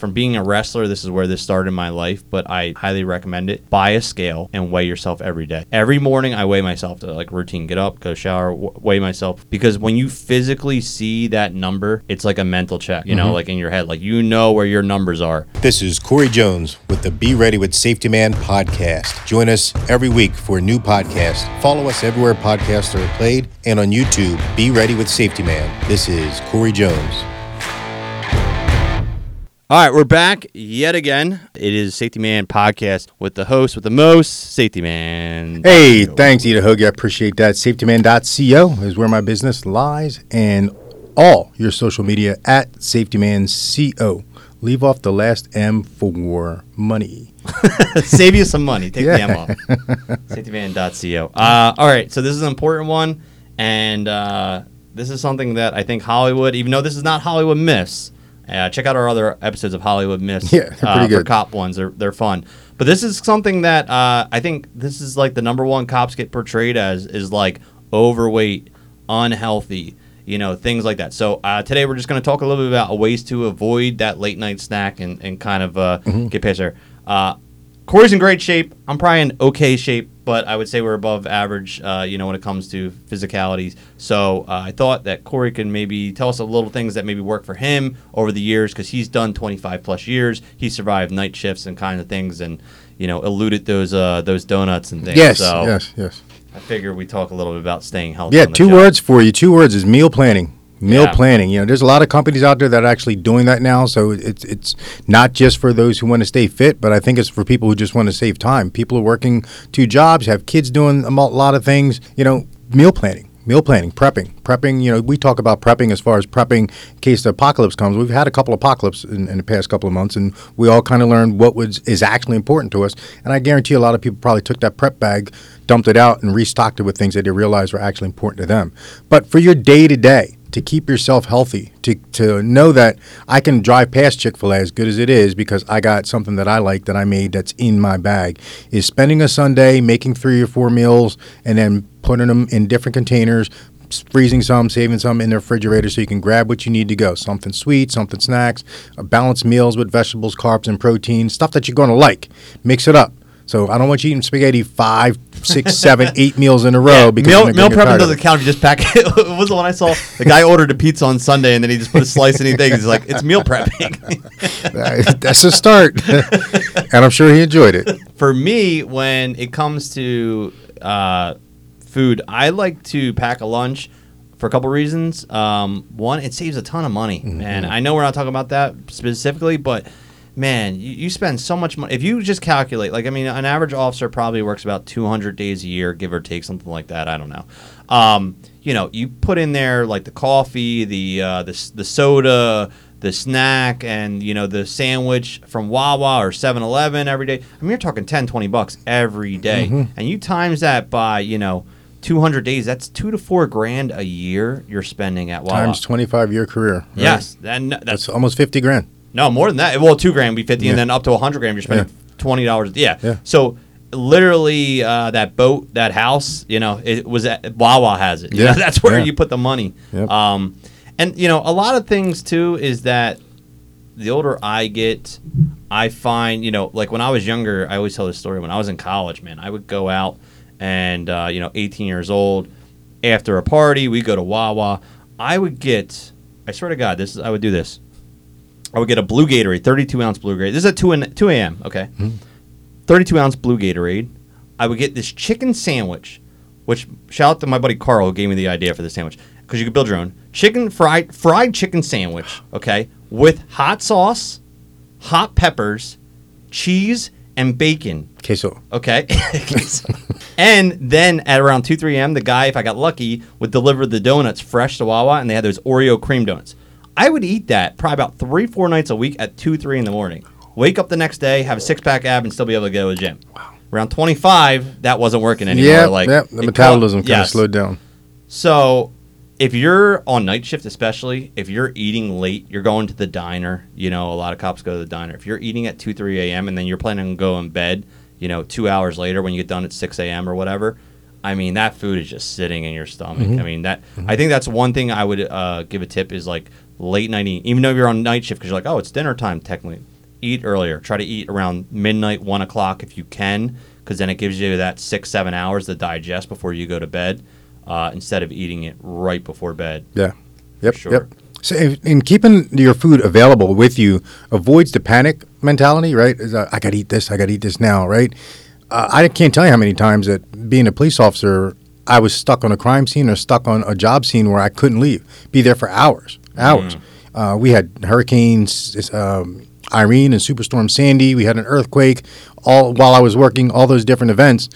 from being a wrestler, this is where this started in my life, but I highly recommend it. Buy a scale and weigh yourself every day. Every morning, I weigh myself to like routine get up, go shower, w- weigh myself. Because when you physically see that number, it's like a mental check, you know, mm-hmm. like in your head, like you know where your numbers are. This is Corey Jones with the Be Ready with Safety Man podcast. Join us every week for a new podcast. Follow us everywhere podcasts are played and on YouTube. Be Ready with Safety Man. This is Corey Jones. All right, we're back yet again. It is Safety Man podcast with the host with the most, Safety Man. Hey, thanks, Ida Hoagie. I appreciate that. SafetyMan.co is where my business lies, and all your social media at SafetyManCO. Leave off the last M for money. Save you some money. Take Yeah. the M off. Safetyman.co. Uh, all right, so this is an important one, and uh, this is something that I think Hollywood, even though this is not Hollywood Myths, uh, check out our other episodes of Hollywood Myths. Yeah, they're pretty uh, For good. cop ones, they're they're fun. But this is something that uh, I think this is like the number one cops get portrayed as is like overweight, unhealthy, you know, things like that. So uh, today we're just going to talk a little bit about ways to avoid that late night snack and, and kind of uh, Mm-hmm. get past there. Uh, Corey's in great shape. I'm probably in okay shape, but I would say we're above average, uh, you know, when it comes to physicalities. So uh, I thought that Corey can maybe tell us a little things that maybe work for him over the years because he's done 25 plus years. He survived night shifts and kind of things, and you know, eluded those uh, those donuts and things. Yes, so yes, yes. I figure we talk a little bit about staying healthy. Yeah, on the two job. words for you. Two words is meal planning. Meal Yeah. planning. You know, there's a lot of companies out there that are actually doing that now. So it's it's not just for those who want to stay fit, but I think it's for people who just want to save time. People are working two jobs, have kids doing a lot of things. You know, meal planning. Meal planning, prepping, prepping. You know, we talk about prepping as far as prepping in case the apocalypse comes. We've had a couple apocalypse in, in the past couple of months, and we all kind of learned what was is actually important to us. And I guarantee a lot of people probably took that prep bag, dumped it out, and restocked it with things that they realized were actually important to them. But for your day to day, to keep yourself healthy, to, to know that I can drive past Chick fil A as good as it is because I got something that I like that I made that's in my bag, is spending a Sunday making three or four meals and then putting them in different containers, freezing some, saving some in the refrigerator so you can grab what you need to go. Something sweet, something snacks, balanced meals with vegetables, carbs, and protein, stuff that you're going to like. Mix it up. So I don't want you eating spaghetti five, six, seven, eight meals in a row because meal, meal prepping doesn't count you just pack it. what was the one I saw? The guy ordered a pizza on Sunday and then he just put a slice in anything. He's like, it's meal prepping. That's a start, and I'm sure he enjoyed it. For me, when it comes to uh, food, I like to pack a lunch for a couple reasons. Um, one, it saves a ton of money, and I know we're not talking about that specifically, but man, you, you spend so much money. If you just calculate, like, I mean, an average officer probably works about 200 days a year, give or take, something like that. I don't know. Um, you know, you put in there like the coffee, the uh, the, the soda, the snack, and you know the sandwich from Wawa or 7-Eleven every day. I mean, you're talking 10, 20 bucks every day. Mm-hmm. and you times that by you know. 200 days that's two to four grand a year you're spending at Wawa. Times 25 year career. right? yes and that's That's almost 50 grand. No, more than that. Well, two grand would be fifty, and then up to a hundred grand, you're spending twenty dollars. Yeah. Yeah. So literally, uh, that boat, that house, you know, it was at Wawa has it. You Yeah. know, that's where Yeah. you put the money. Yep. Um, and you know, a lot of things too is that the older I get, I find, you know, like when I was younger, I always tell this story. When I was in college, man, I would go out and, uh, you know, 18 years old, after a party, we go to Wawa. I would get, I swear to God, this is, I would do this. I would get a blue Gatorade, 32 ounce blue Gatorade. This is at 2, in, 2 a.m., okay? 32 ounce blue Gatorade. I would get this chicken sandwich, which shout out to my buddy Carl who gave me the idea for this sandwich because you could build your own chicken fried fried chicken sandwich, okay, with hot sauce, hot peppers, cheese, and bacon. Queso. Okay. and then at around 2, 3 a.m., the guy, if I got lucky, would deliver the donuts fresh to Wawa, and they had those Oreo cream donuts. I would eat that probably about three, four nights a week at 2, 3 in the morning. Wake up the next day, have a six pack ab, and still be able to go to the gym. Wow. Around 25, that wasn't working anymore. Yeah, like yeah. it The metabolism kind of yes. slowed down. So if you're on night shift, especially if you're eating late, you're going to the diner. You know, a lot of cops go to the diner. If you're eating at two, three a.m. and then you're planning on going to bed, you know, two hours later when you get done at six a.m. or whatever. I mean, that food is just sitting in your stomach. Mm-hmm. I mean, that I think that's one thing I would uh, give a tip is like late night eating. Even though you're on night shift because you're like, oh, it's dinner time technically. Eat earlier. Try to eat around midnight, one o'clock if you can, because then it gives you that six, seven hours to digest before you go to bed, uh, instead of eating it right before bed. Yeah. Yep. Sure. Yep. So, if, in keeping your food available with you avoids the panic mentality, right? Is, uh, I got to eat this. I got to eat this now, right? Uh, I can't tell you how many times that being a police officer, I was stuck on a crime scene or stuck on a job scene where I couldn't leave, be there for hours, hours. Uh, we had hurricanes, um, Irene and Superstorm Sandy. We had an earthquake, all while I was working all those different events,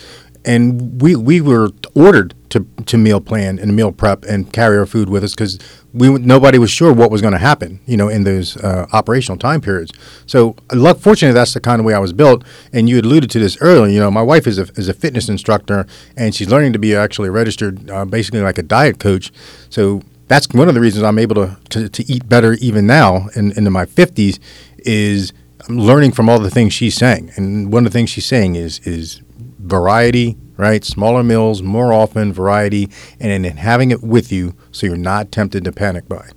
and we we were ordered to to meal plan and meal prep and carry our food with us because we nobody was sure what was going to happen, you know, in those uh, operational time periods. So, luck, fortunately, that's the kind of way I was built. And you alluded to this earlier. You know, my wife is a is a fitness instructor, and she's learning to be actually registered, uh, basically like a diet coach. So that's one of the reasons I'm able to to, to eat better even now in into my fifties is I'm learning from all the things she's saying. And one of the things she's saying is is variety, right? Smaller meals, more often, variety, and then having it with you so you're not tempted to panic buy.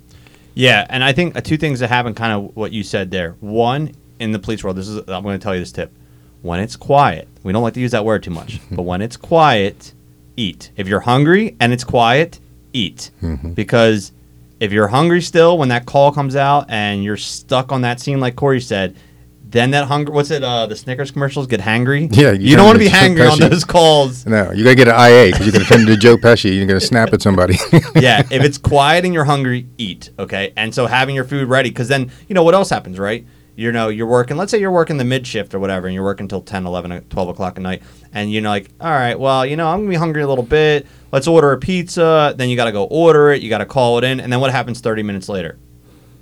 Yeah, and I think uh, two things that happen, kind of what you said there. One, in the police world, this is I'm going to tell you this tip. When it's quiet, we don't like to use that word too much, but when it's quiet, eat. If you're hungry and it's quiet, eat. Because if you're hungry still when that call comes out and you're stuck on that scene, like Corey said, then that hunger. What's it? Uh, the Snickers commercials get hangry. Yeah, you, you don't want to be hangry on those calls. No, you got to get an IA because you're going to turn into Joe Pesci. You're going to snap at somebody. yeah, if it's quiet and you're hungry, eat. Okay, and so having your food ready, because then you know what else happens, right? You know, you're working. Let's say you're working the mid shift or whatever, and you're working until 10, 11, uh, 12 o'clock at night, and you're like, all right, well, you know, I'm gonna be hungry a little bit. Let's order a pizza. Then you got to go order it. You got to call it in, and then what happens 30 minutes later?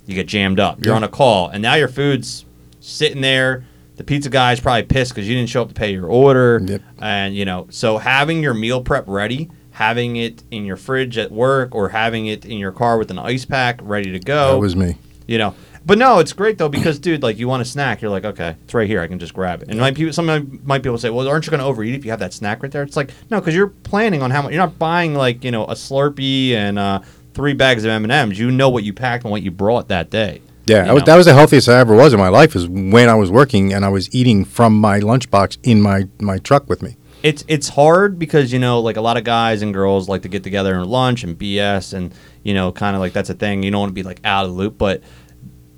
You get jammed up. You're Yeah. on a call, and now your food's sitting there. The pizza guy's probably pissed because you didn't show up to pay your order. Yep. And you know, so having your meal prep ready, having it in your fridge at work, or having it in your car with an ice pack ready to go. that was me. you know. But no, it's great though because, dude, like you want a snack, you're like, okay, it's right here. I can just grab it. And might people, some might to say, well, aren't you going to overeat if you have that snack right there? It's like, no, because you're planning on how much. You're not buying like you know a Slurpee and uh, three bags of M and M's. You know what you packed and what you brought that day. Yeah, was, that was the healthiest I ever was in my life. Is when I was working and I was eating from my lunchbox in my my truck with me. it's it's hard because you know like a lot of guys and girls like to get together and lunch and BS and you know kind of like that's a thing you don't want to be like out of the loop but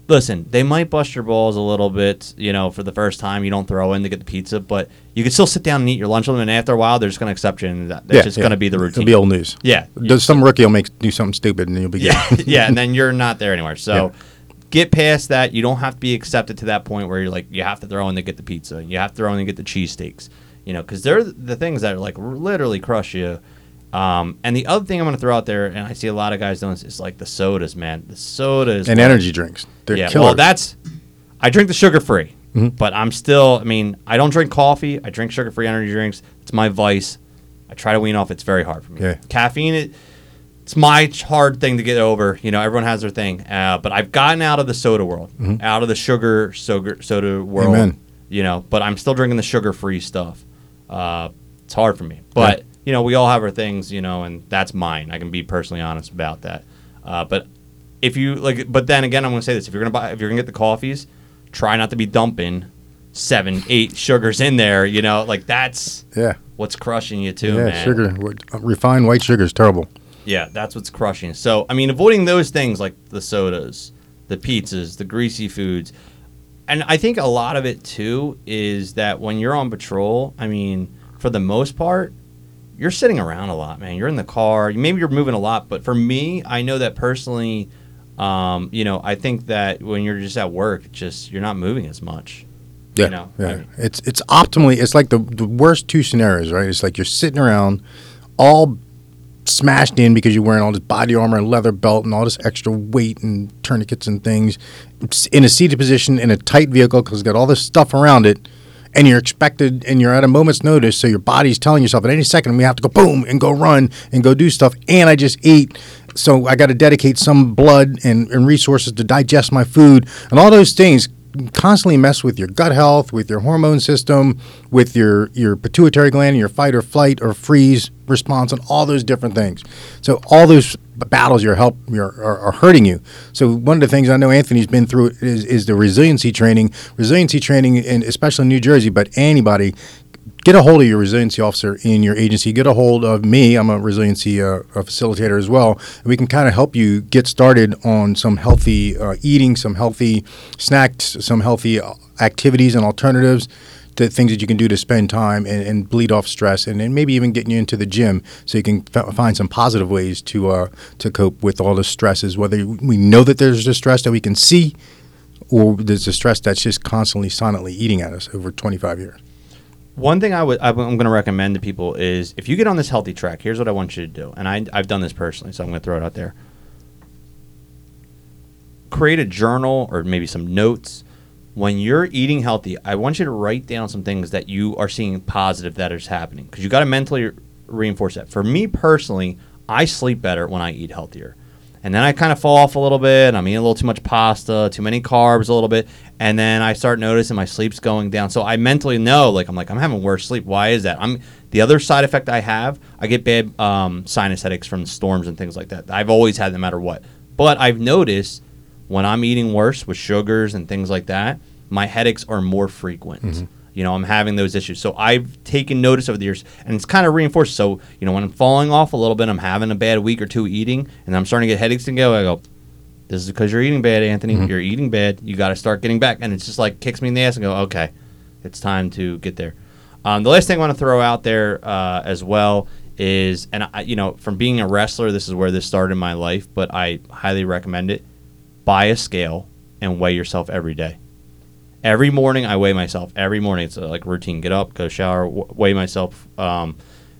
listen they might bust your balls a little bit you know for the first time you don't throw in to get the pizza but you can still sit down and eat your lunch with them and after a while they're just going to accept you and that, that's yeah, just yeah. going to be the routine It'll be old news. yeah Does some rookie will make do something stupid and you'll be yeah, good. yeah, and then you're not there anymore. So Yeah. get past that. You don't have to be accepted to that point where you're like you have to throw in to get the pizza. You have to throw in to get the cheesesteaks. You know, because they're the things that are like literally crush you. Um, and the other thing I'm going to throw out there, and I see a lot of guys doing this, is like the sodas, man. The sodas and like- energy drinks. They're yeah, killers. well, that's I drink the sugar free, Mhm. but I'm still. I mean, I don't drink coffee. I drink sugar free energy drinks. It's my vice. I try to wean off. It's very hard for me. Yeah. Caffeine. It, it's my hard thing to get over. You know, everyone has their thing. Uh, but I've gotten out of the soda world, out of the sugar soda, soda world. Mm-hmm. Amen. You know, but I'm still drinking the sugar free stuff. Uh, it's hard for me, but Yeah. You know, we all have our things. You know, and that's mine. I can be personally honest about that. Uh, but if you like, but then again, I'm going to say this: if you're going to buy, if you're going to get the coffees, try not to be dumping seven, eight sugars in there. You know, like that's yeah, what's crushing you too, yeah. man. Sugar, refined white sugar is terrible. Yeah, that's what's crushing. So, I mean, avoiding those things like the sodas, the pizzas, the greasy foods. And I think a lot of it too is that when you're on patrol, I mean, for the most part, you're sitting around a lot, man. You're in the car. Maybe you're moving a lot, but for me, I know that personally, um, you know, I think that when you're just at work, just you're not moving as much. Yeah, You know, yeah. I mean- it's it's optimally. It's like the, the worst two scenarios, right? It's like you're sitting around, all smashed in because you're wearing all this body armor and leather belt and all this extra weight and tourniquets and things, It's in a seated position in a tight vehicle because it's got all this stuff around it, and you're expected and you're at a moment's notice, so your body's telling yourself at any second we have to go boom and go run and go do stuff. And I just ate. So I got to dedicate some blood and, and resources to digest my food and all those things constantly mess with your gut health, with your hormone system, with your your pituitary gland, your fight or flight or freeze response and all those different things. So all those battles you're help you're, are, are hurting you. So one of the things I know Anthony's been through is, is the resiliency training. Resiliency training, in, especially in New Jersey, but anybody get a hold of your resiliency officer in your agency. Get a hold of me. I'm a resiliency uh, a facilitator as well. We can kind of help you get started on some healthy uh, eating, some healthy snacks, some healthy uh, activities and alternatives to things that you can do to spend time and, and bleed off stress, and, and, maybe even getting you into the gym so you can f- find some positive ways to uh, to cope with all the stresses. Whether we know that there's a stress that we can see, or there's a stress that's just constantly silently eating at us over 25 years. One thing I would I'm going to recommend to people is if you get on this healthy track, here's what I want you to do, and I I've done this personally, so I'm going to throw it out there. Create a journal or maybe some notes. When you're eating healthy, I want you to write down some things that you are seeing positive that is happening because you got to mentally reinforce that. For me personally, I sleep better when I eat healthier. And then I kind of fall off a little bit. I'm eating a little too much pasta, too many carbs, a little bit. And then I start noticing my sleep's going down. So I mentally know, like, I'm like, I'm having worse sleep. Why is that? I'm the other side effect I have. I get bad um, sinus headaches from storms and things like that. I've always had, no matter what. But I've noticed when I'm eating worse with sugars and things like that, my headaches are more frequent. Mm-hmm you know, I'm having those issues. So I've taken notice over the years, and it's kind of reinforced. So you know, when I'm falling off a little bit, I'm having a bad week or two eating, and I'm starting to get headaches and go. I go, this is because you're eating bad, Anthony. Mm-hmm. You're eating bad. You got to start getting back, and it's just like kicks me in the ass and go, okay, it's time to get there. Um, the last thing I want to throw out there uh, as well is, and I, you know, from being a wrestler, this is where this started in my life, but I highly recommend it. Buy a scale and weigh yourself every day. Every morning I weigh myself. Every morning it's a, like routine. Get up, go shower, w- weigh myself. Um,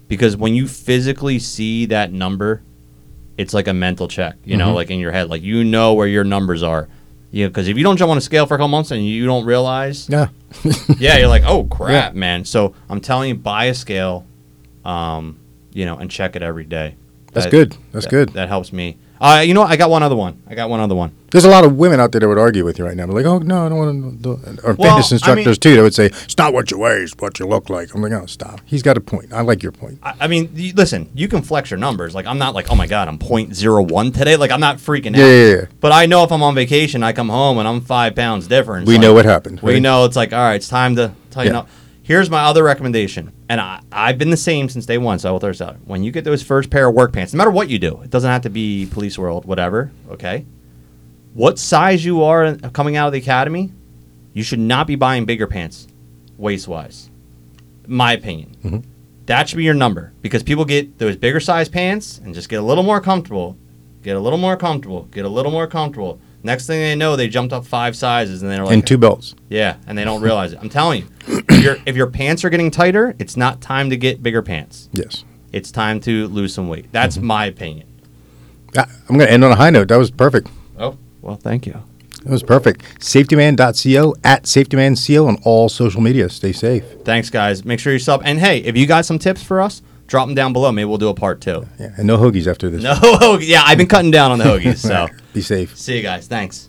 because when you physically see that number, it's like a mental check. You know, mm-hmm. like in your head, like you know where your numbers are. You know, because if you don't jump on a scale for a couple months and you don't realize, yeah, yeah, you're like, oh crap, yeah. man. So I'm telling you, buy a scale, um, you know, and check it every day. That's that, good. That's that, good. That helps me. Uh, you know what? I got one other one. I got one other one. There's a lot of women out there that would argue with you right now. They're like, oh, no, I don't want to. Or well, fitness instructors, I mean, too, that would say, it's not what you weigh, it's what you look like. I'm like, oh, stop. He's got a point. I like your point. I, I mean, listen, you can flex your numbers. Like, I'm not like, oh, my God, I'm 0.01 today. Like, I'm not freaking out. Yeah, yeah, yeah. But I know if I'm on vacation, I come home and I'm five pounds different. We like, know what happened. We right? know it's like, all right, it's time to tighten yeah. up. Here's my other recommendation, and I, I've been the same since day one, so I will throw this out. When you get those first pair of work pants, no matter what you do, it doesn't have to be police world, whatever, okay? What size you are coming out of the academy, you should not be buying bigger pants, waist wise. My opinion. Mm-hmm. That should be your number because people get those bigger size pants and just get a little more comfortable, get a little more comfortable, get a little more comfortable. Next thing they know, they jumped up five sizes and they're like, and two belts. Yeah, and they don't realize it. I'm telling you, if, your if your pants are getting tighter, it's not time to get bigger pants. Yes, it's time to lose some weight. That's mm-hmm. my opinion. I'm going to end on a high note. That was perfect. Oh well, thank you. That was perfect. Safetyman.co at safetymanco on all social media. Stay safe. Thanks, guys. Make sure you sub. And hey, if you got some tips for us, drop them down below. Maybe we'll do a part two. Yeah, and no hoagies after this. No, yeah, I've been cutting down on the hoagies. So be safe. See you guys. Thanks.